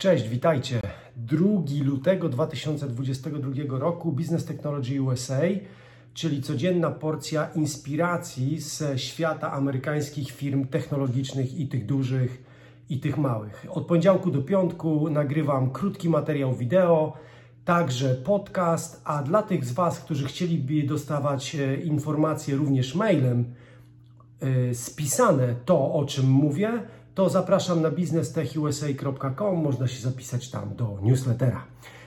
Cześć, witajcie. 2 lutego 2022 roku Business Technology USA, czyli codzienna porcja inspiracji ze świata amerykańskich firm technologicznych i tych dużych i tych małych. Od poniedziałku do piątku nagrywam krótki materiał wideo, także podcast, a dla tych z Was, którzy chcieliby dostawać e, informacje również mailem, spisane to, o czym mówię, to zapraszam na businesstechusa.com. Można się zapisać tam do newslettera.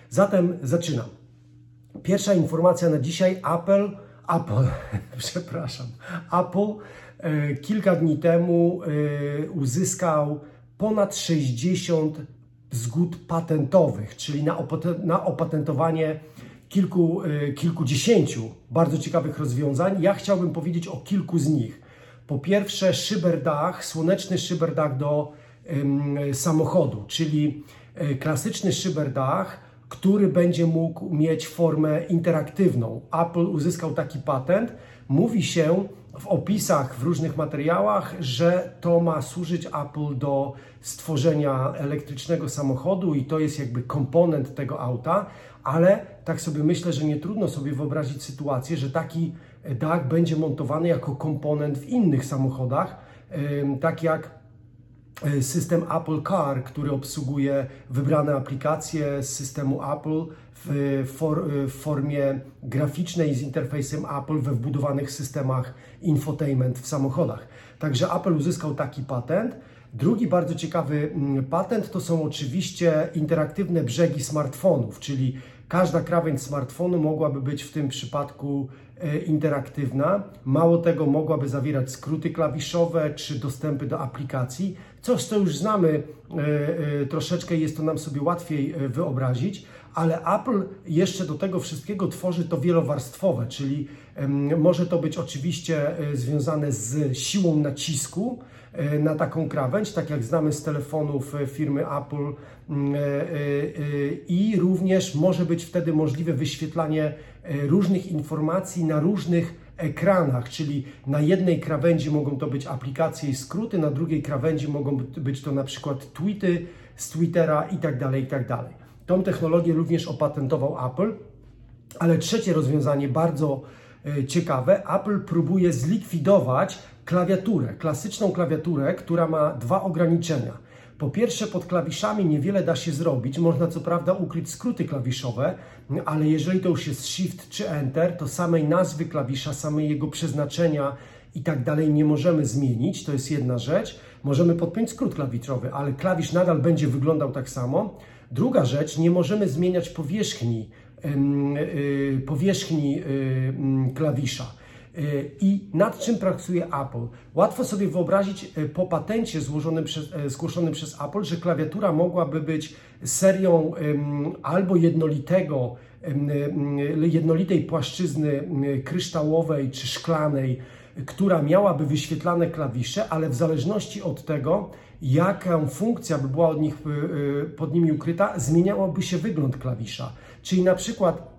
Zatem zaczynam. Pierwsza informacja na dzisiaj. Apple, Apple, przepraszam, Apple e, kilka dni temu e, uzyskał ponad 60 zgód patentowych, czyli na, opatentowanie kilku, kilkudziesięciu bardzo ciekawych rozwiązań. Ja chciałbym powiedzieć o kilku z nich. Po pierwsze, szyberdach, słoneczny szyberdach do samochodu, czyli y, klasyczny szyberdach, który będzie mógł mieć formę interaktywną. Apple uzyskał taki patent. Mówi się w opisach, w różnych materiałach, że to ma służyć Apple do stworzenia elektrycznego samochodu i to jest jakby komponent tego auta, ale tak sobie myślę, że nie trudno sobie wyobrazić sytuację, że taki dach będzie montowany jako komponent w innych samochodach, tak jak e, system Apple Car, który obsługuje wybrane aplikacje z systemu Apple w, for, w formie graficznej z interfejsem Apple we wbudowanych systemach infotainment w samochodach. Także Apple uzyskał taki patent. Drugi bardzo ciekawy mm, patent to są oczywiście interaktywne brzegi smartfonów, czyli każda krawędź smartfonu mogłaby być w tym przypadku e, interaktywna. Mało tego, mogłaby zawierać skróty klawiszowe czy dostępy do aplikacji. Coś, co już znamy e, e, troszeczkę, jest to nam sobie łatwiej wyobrazić, ale Apple jeszcze do tego wszystkiego tworzy to wielowarstwowe, czyli może to być oczywiście związane z siłą nacisku, na taką krawędź, tak jak znamy z telefonów e, firmy Apple mm, e, i również może być wtedy możliwe wyświetlanie różnych informacji na różnych ekranach, czyli na jednej krawędzi mogą to być aplikacje i skróty, na drugiej krawędzi mogą być to na przykład tweety z Twittera i tak dalej, i tak. Tą technologię również opatentował Apple, ale trzecie rozwiązanie bardzo ciekawe, Apple próbuje zlikwidować klawiaturę, klasyczną klawiaturę, która ma dwa ograniczenia. Po pierwsze, pod klawiszami niewiele da się zrobić. Można co prawda ukryć skróty klawiszowe, ale jeżeli to już jest Shift czy Enter, to samej nazwy klawisza, samej jego przeznaczenia i tak dalej nie możemy zmienić. To jest jedna rzecz. Możemy podpiąć skrót klawiszowy, ale klawisz nadal będzie wyglądał tak samo. Druga rzecz, nie możemy zmieniać powierzchni, y, powierzchni y, klawisza. I nad czym pracuje Apple? Łatwo sobie wyobrazić e, po patencie złożonym przez, e, zgłoszonym przez Apple, że klawiatura mogłaby być serią albo jednolitego, jednolitej płaszczyzny kryształowej czy szklanej, która miałaby wyświetlane klawisze, ale w zależności od tego, jaka funkcja by była od nich, e, pod nimi ukryta, zmieniałoby się wygląd klawisza. Czyli na przykład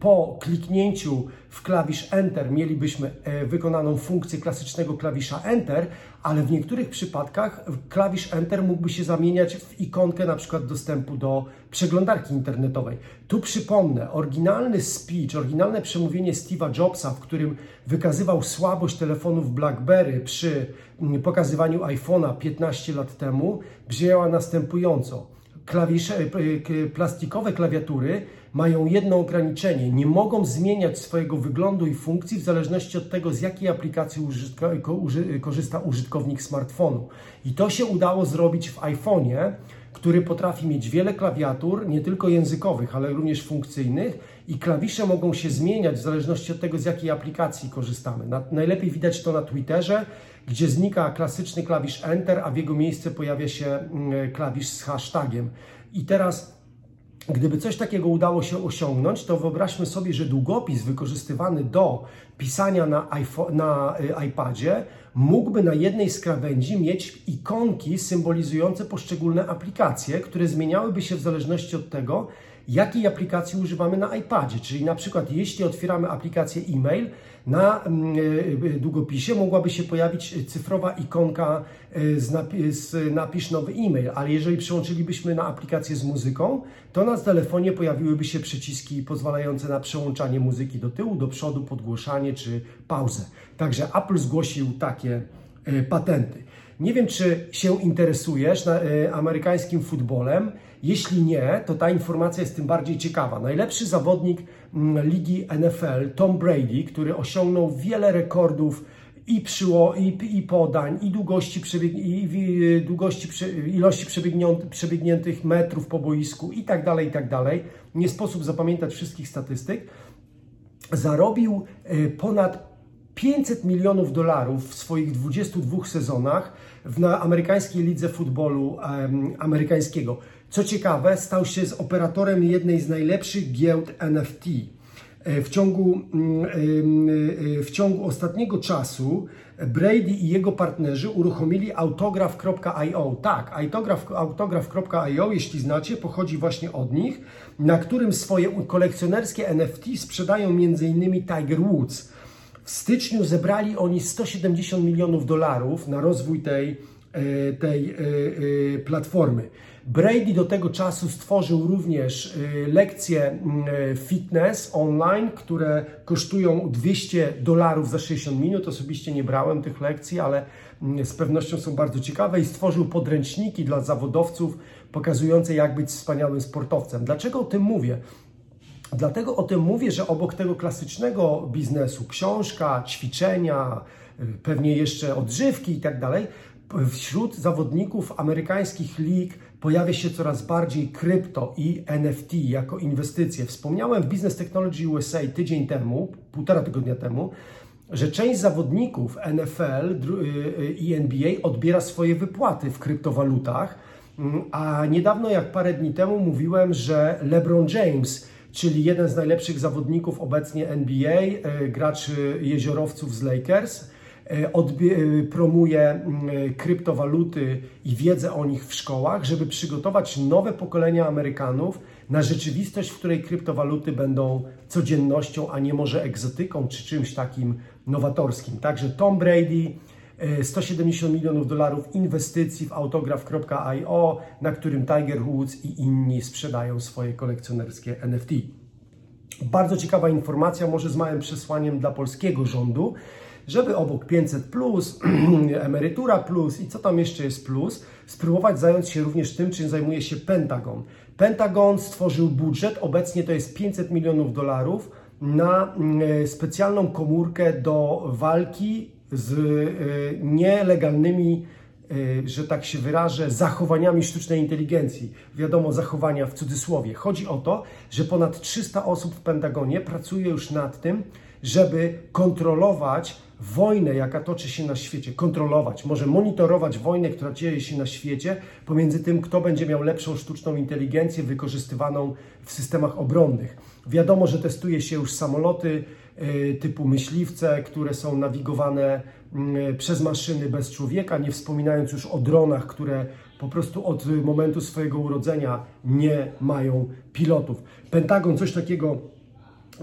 po kliknięciu w klawisz Enter mielibyśmy e, wykonaną funkcję klasycznego klawisza Enter, ale w niektórych przypadkach klawisz Enter mógłby się zamieniać w ikonkę na przykład dostępu do przeglądarki internetowej. Tu przypomnę, oryginalny speech, oryginalne przemówienie Steve'a Jobsa, w którym wykazywał słabość telefonów BlackBerry przy mm, pokazywaniu iPhone'a 15 lat temu, brzmiała następująco. Klawisze, e, plastikowe klawiatury mają jedno ograniczenie. Nie mogą zmieniać swojego wyglądu i funkcji w zależności od tego, z jakiej aplikacji korzysta użytkownik smartfonu. I to się udało zrobić w iPhone'ie, który potrafi mieć wiele klawiatur, nie tylko językowych, ale również funkcyjnych i klawisze mogą się zmieniać w zależności od tego, z jakiej aplikacji korzystamy. Na, najlepiej widać to na Twitterze, gdzie znika klasyczny klawisz Enter, a w jego miejsce pojawia się mm, klawisz z hashtagiem. I teraz Gdyby coś takiego udało się osiągnąć, to wyobraźmy sobie, że długopis wykorzystywany do pisania na, iPhone, na y, iPadzie mógłby na jednej z krawędzi mieć ikonki symbolizujące poszczególne aplikacje, które zmieniałyby się w zależności od tego, jakiej aplikacji używamy na iPadzie. Czyli na przykład, jeśli otwieramy aplikację e-mail, na mm, e, długopisie mogłaby się pojawić cyfrowa ikonka e, z, napi z napisz nowy e-mail, ale jeżeli przełączylibyśmy na aplikację z muzyką, to na telefonie pojawiłyby się przyciski pozwalające na przełączanie muzyki do tyłu, do przodu, podgłoszanie czy pauzę. Także Apple zgłosił takie e, patenty. Nie wiem, czy się interesujesz amerykańskim futbolem. Jeśli nie, to ta informacja jest tym bardziej ciekawa. Najlepszy zawodnik mm, ligi NFL, Tom Brady, który osiągnął wiele rekordów i, przyło, i, i podań, i długości, przebieg, i, długości ilości przebiegniętych metrów po boisku i tak dalej, i tak dalej. Nie sposób zapamiętać wszystkich statystyk. Zarobił e, ponad 500 milionów dolarów w swoich 22 sezonach w amerykańskiej lidze futbolu um, amerykańskiego. Co ciekawe, stał się z operatorem jednej z najlepszych giełd NFT. E, w ciągu, mm, e, w ciągu ostatniego czasu Brady i jego partnerzy uruchomili autograph.io. Tak, autograph.io, jeśli znacie, pochodzi właśnie od nich, na którym swoje kolekcjonerskie NFT sprzedają m.in. Tiger Woods. W styczniu zebrali oni 170 milionów dolarów na rozwój tej, e, tej platformy. Brady do tego czasu stworzył również y, lekcje mm, fitness online, które kosztują 200 dolarów za 60 minut. Osobiście nie brałem tych lekcji, ale mm, z pewnością są bardzo ciekawe i stworzył podręczniki dla zawodowców pokazujące, jak być wspaniałym sportowcem. Dlaczego o tym mówię? Dlatego o tym mówię, że obok tego klasycznego biznesu, książka, ćwiczenia, y, pewnie jeszcze odżywki i tak dalej, wśród zawodników amerykańskich lig pojawia się coraz bardziej krypto i NFT jako inwestycje. Wspomniałem w Business Technology USA tydzień temu, półtora tygodnia temu, że część zawodników NFL y, y, i NBA odbiera swoje wypłaty w kryptowalutach, mm, a niedawno, jak parę dni temu, mówiłem, że LeBron James, czyli jeden z najlepszych zawodników obecnie NBA, y, gracz jeziorowców z Lakers, promuje mm, kryptowaluty i wiedzę o nich w szkołach, żeby przygotować nowe pokolenia Amerykanów na rzeczywistość, w której kryptowaluty będą codziennością, a nie może egzotyką czy czymś takim nowatorskim. Także Tom Brady 170 e, milionów dolarów inwestycji w autograph.io, na którym Tiger Woods i inni sprzedają swoje kolekcjonerskie NFT. Bardzo ciekawa informacja, może z małym przesłaniem dla polskiego rządu żeby obok 500 plus, emerytura plus i co tam jeszcze jest plus, spróbować zająć się również tym, czym zajmuje się Pentagon. Pentagon stworzył budżet, obecnie to jest 500 milionów dolarów, na mm, specjalną komórkę do walki z y, nielegalnymi y, że tak się wyrażę, zachowaniami sztucznej inteligencji. Wiadomo, zachowania w cudzysłowie. Chodzi o to, że ponad 300 osób w Pentagonie pracuje już nad tym, żeby kontrolować wojnę, jaka toczy się na świecie, kontrolować, może monitorować wojnę, która dzieje się na świecie, pomiędzy tym, kto będzie miał lepszą sztuczną inteligencję wykorzystywaną w systemach obronnych. Wiadomo, że testuje się już samoloty y, typu myśliwce, które są nawigowane y, przez maszyny bez człowieka, nie wspominając już o dronach, które po prostu od momentu swojego urodzenia nie mają pilotów. Pentagon coś takiego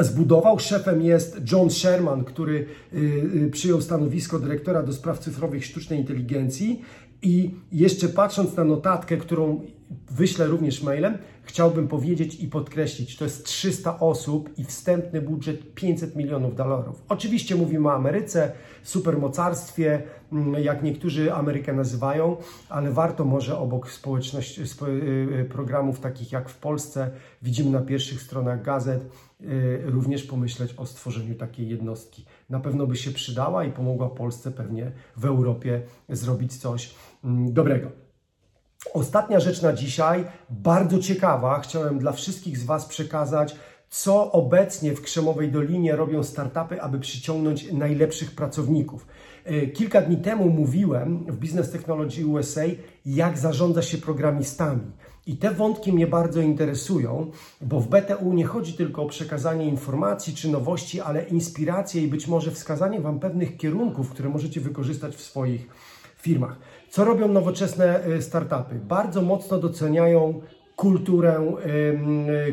zbudował. Szefem jest John Sherman, który y, y, przyjął stanowisko dyrektora do spraw cyfrowych sztucznej inteligencji. I jeszcze patrząc na notatkę, którą wyślę również mailem, chciałbym powiedzieć i podkreślić, to jest 300 osób i wstępny budżet 500 milionów dolarów. Oczywiście mówimy o Ameryce, supermocarstwie, mm, jak niektórzy Amerykę nazywają, ale warto może obok społeczności, y, y, programów takich jak w Polsce, widzimy na pierwszych stronach gazet, y, również pomyśleć o stworzeniu takiej jednostki. Na pewno by się przydała i pomogła Polsce pewnie w Europie zrobić coś mm, dobrego. Ostatnia rzecz na dzisiaj, bardzo ciekawa, chciałem dla wszystkich z Was przekazać, co obecnie w Krzemowej Dolinie robią startupy, aby przyciągnąć najlepszych pracowników. E, kilka dni temu mówiłem w Business Technology USA, jak zarządza się programistami. I te wątki mnie bardzo interesują, bo w BTU nie chodzi tylko o przekazanie informacji czy nowości, ale inspirację i być może wskazanie Wam pewnych kierunków, które możecie wykorzystać w swoich firmach. Co robią nowoczesne y, startupy? Bardzo mocno doceniają kulturę,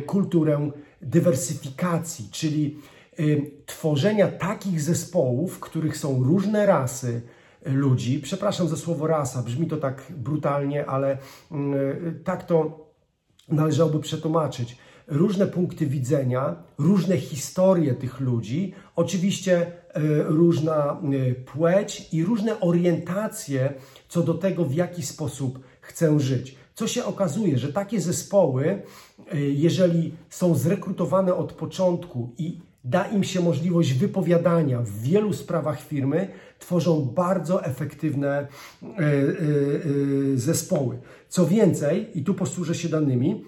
kulturę dywersyfikacji, czyli tworzenia takich zespołów, w których są różne rasy ludzi. Przepraszam za słowo rasa, brzmi to tak brutalnie, ale tak to należałoby przetłumaczyć. Różne punkty widzenia, różne historie tych ludzi, oczywiście różna płeć i różne orientacje co do tego, w jaki sposób chcę żyć. Co się okazuje, że takie zespoły, jeżeli są zrekrutowane od początku i da im się możliwość wypowiadania w wielu sprawach firmy, tworzą bardzo efektywne e, e, e, zespoły. Co więcej, i tu posłużę się danymi,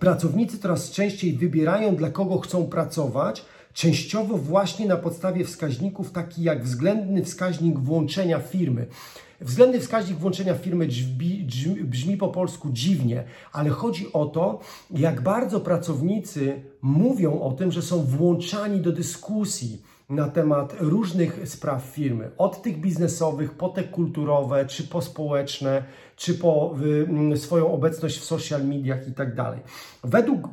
pracownicy coraz częściej wybierają, dla kogo chcą pracować, częściowo właśnie na podstawie wskaźników takich jak względny wskaźnik włączenia firmy. Względny wskaźnik włączenia firmy brzmi, brzmi po polsku dziwnie, ale chodzi o to, jak bardzo pracownicy mówią o tym, że są włączani do dyskusji na temat różnych spraw firmy, od tych biznesowych, po te kulturowe, czy po społeczne, czy po y, swoją obecność w social mediach i tak dalej. Według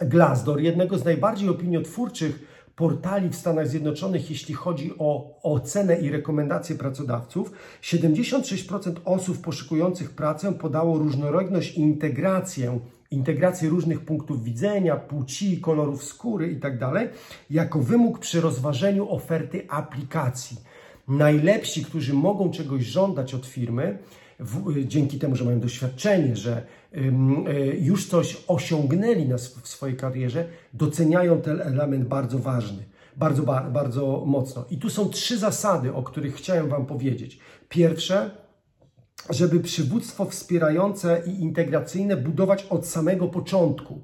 Glassdoor, jednego z najbardziej opiniotwórczych portali w Stanach Zjednoczonych, jeśli chodzi o ocenę i rekomendacje pracodawców, 76% osób poszukujących pracę podało różnorodność i integrację, integrację różnych punktów widzenia, płci, kolorów skóry itd. Tak jako wymóg przy rozważeniu oferty aplikacji. Najlepsi, którzy mogą czegoś żądać od firmy, w, dzięki temu, że mają doświadczenie, że y, już coś osiągnęli na, w swojej karierze, doceniają ten element bardzo ważny, bardzo, bardzo mocno. I tu są trzy zasady, o których chciałem Wam powiedzieć. Pierwsze, żeby przywództwo wspierające i integracyjne budować od samego początku.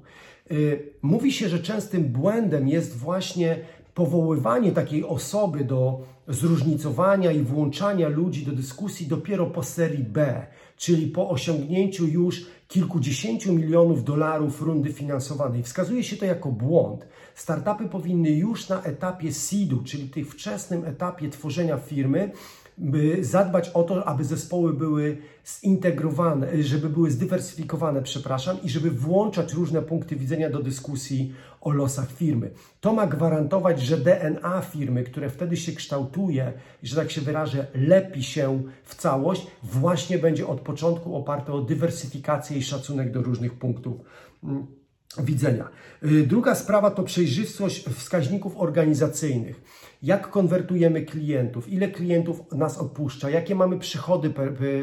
Y, mówi się, że częstym błędem jest właśnie powoływanie takiej osoby do zróżnicowania i włączania ludzi do dyskusji dopiero po serii B, czyli po osiągnięciu już kilkudziesięciu milionów dolarów rundy finansowanej. Wskazuje się to jako błąd. Startupy powinny już na etapie seedu, czyli tej wczesnym etapie tworzenia firmy, by zadbać o to, aby zespoły były zintegrowane, żeby były zdywersyfikowane, przepraszam, i żeby włączać różne punkty widzenia do dyskusji o losach firmy. To ma gwarantować, że DNA firmy, które wtedy się kształtuje, że tak się wyrażę, lepi się w całość, właśnie będzie od początku oparte o dywersyfikację i szacunek do różnych punktów mm, widzenia. Y, druga sprawa to przejrzystość wskaźników organizacyjnych. Jak konwertujemy klientów, ile klientów nas opuszcza, jakie mamy przychody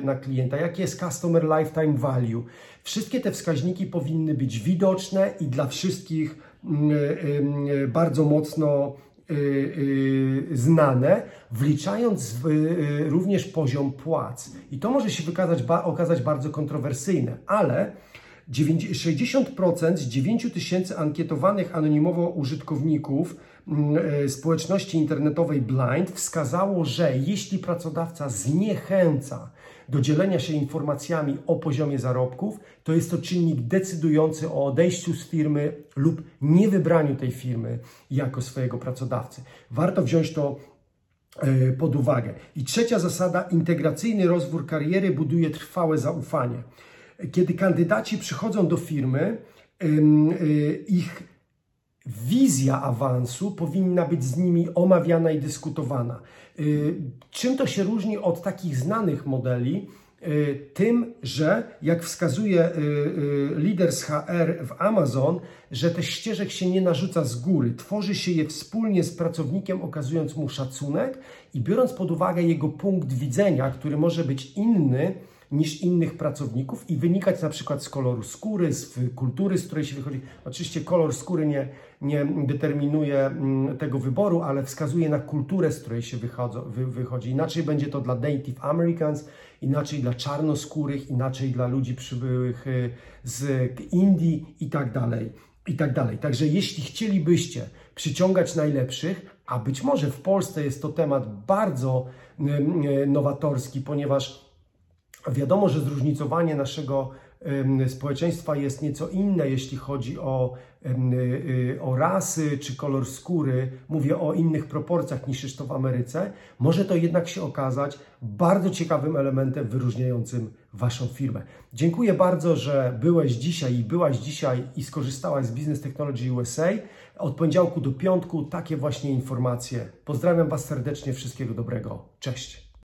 na klienta, jakie jest customer lifetime value. Wszystkie te wskaźniki powinny być widoczne i dla wszystkich mm, y, y, bardzo mocno znane, wliczając również poziom płac. I to może się wykazać, okazać bardzo kontrowersyjne, ale 60% z 9 tysięcy ankietowanych anonimowo użytkowników mm, e, społeczności internetowej Blind wskazało, że jeśli pracodawca zniechęca do dzielenia się informacjami o poziomie zarobków, to jest to czynnik decydujący o odejściu z firmy lub niewybraniu tej firmy jako swojego pracodawcy. Warto wziąć to e, pod uwagę. I trzecia zasada, integracyjny rozwój kariery buduje trwałe zaufanie kiedy kandydaci przychodzą do firmy, y, ich wizja awansu powinna być z nimi omawiana i dyskutowana. Y, czym to się różni od takich znanych modeli? Y, tym, że jak wskazuje lider z HR w Amazon, że te ścieżek się nie narzuca z góry, tworzy się je wspólnie z pracownikiem, okazując mu szacunek i biorąc pod uwagę jego punkt widzenia, który może być inny niż innych pracowników i wynikać na przykład z koloru skóry, z kultury, z której się wychodzi. Oczywiście kolor skóry nie, nie determinuje mm, tego wyboru, ale wskazuje na kulturę, z której się wy, wychodzi. Inaczej będzie to dla Native Americans, inaczej dla czarnoskórych, inaczej dla ludzi przybyłych y, z Indii i tak dalej. I tak dalej. Także jeśli chcielibyście przyciągać najlepszych, a być może w Polsce jest to temat bardzo y, y, nowatorski, ponieważ Wiadomo, że zróżnicowanie naszego społeczeństwa jest nieco inne, jeśli chodzi o, y, o rasy czy kolor skóry, mówię o innych proporcjach niż jest to w Ameryce, może to jednak się okazać bardzo ciekawym elementem wyróżniającym Waszą firmę. Dziękuję bardzo, że byłeś dzisiaj i byłaś dzisiaj i skorzystałaś z Business Technology USA. Od poniedziałku do piątku takie właśnie informacje. Pozdrawiam Was serdecznie, wszystkiego dobrego. Cześć.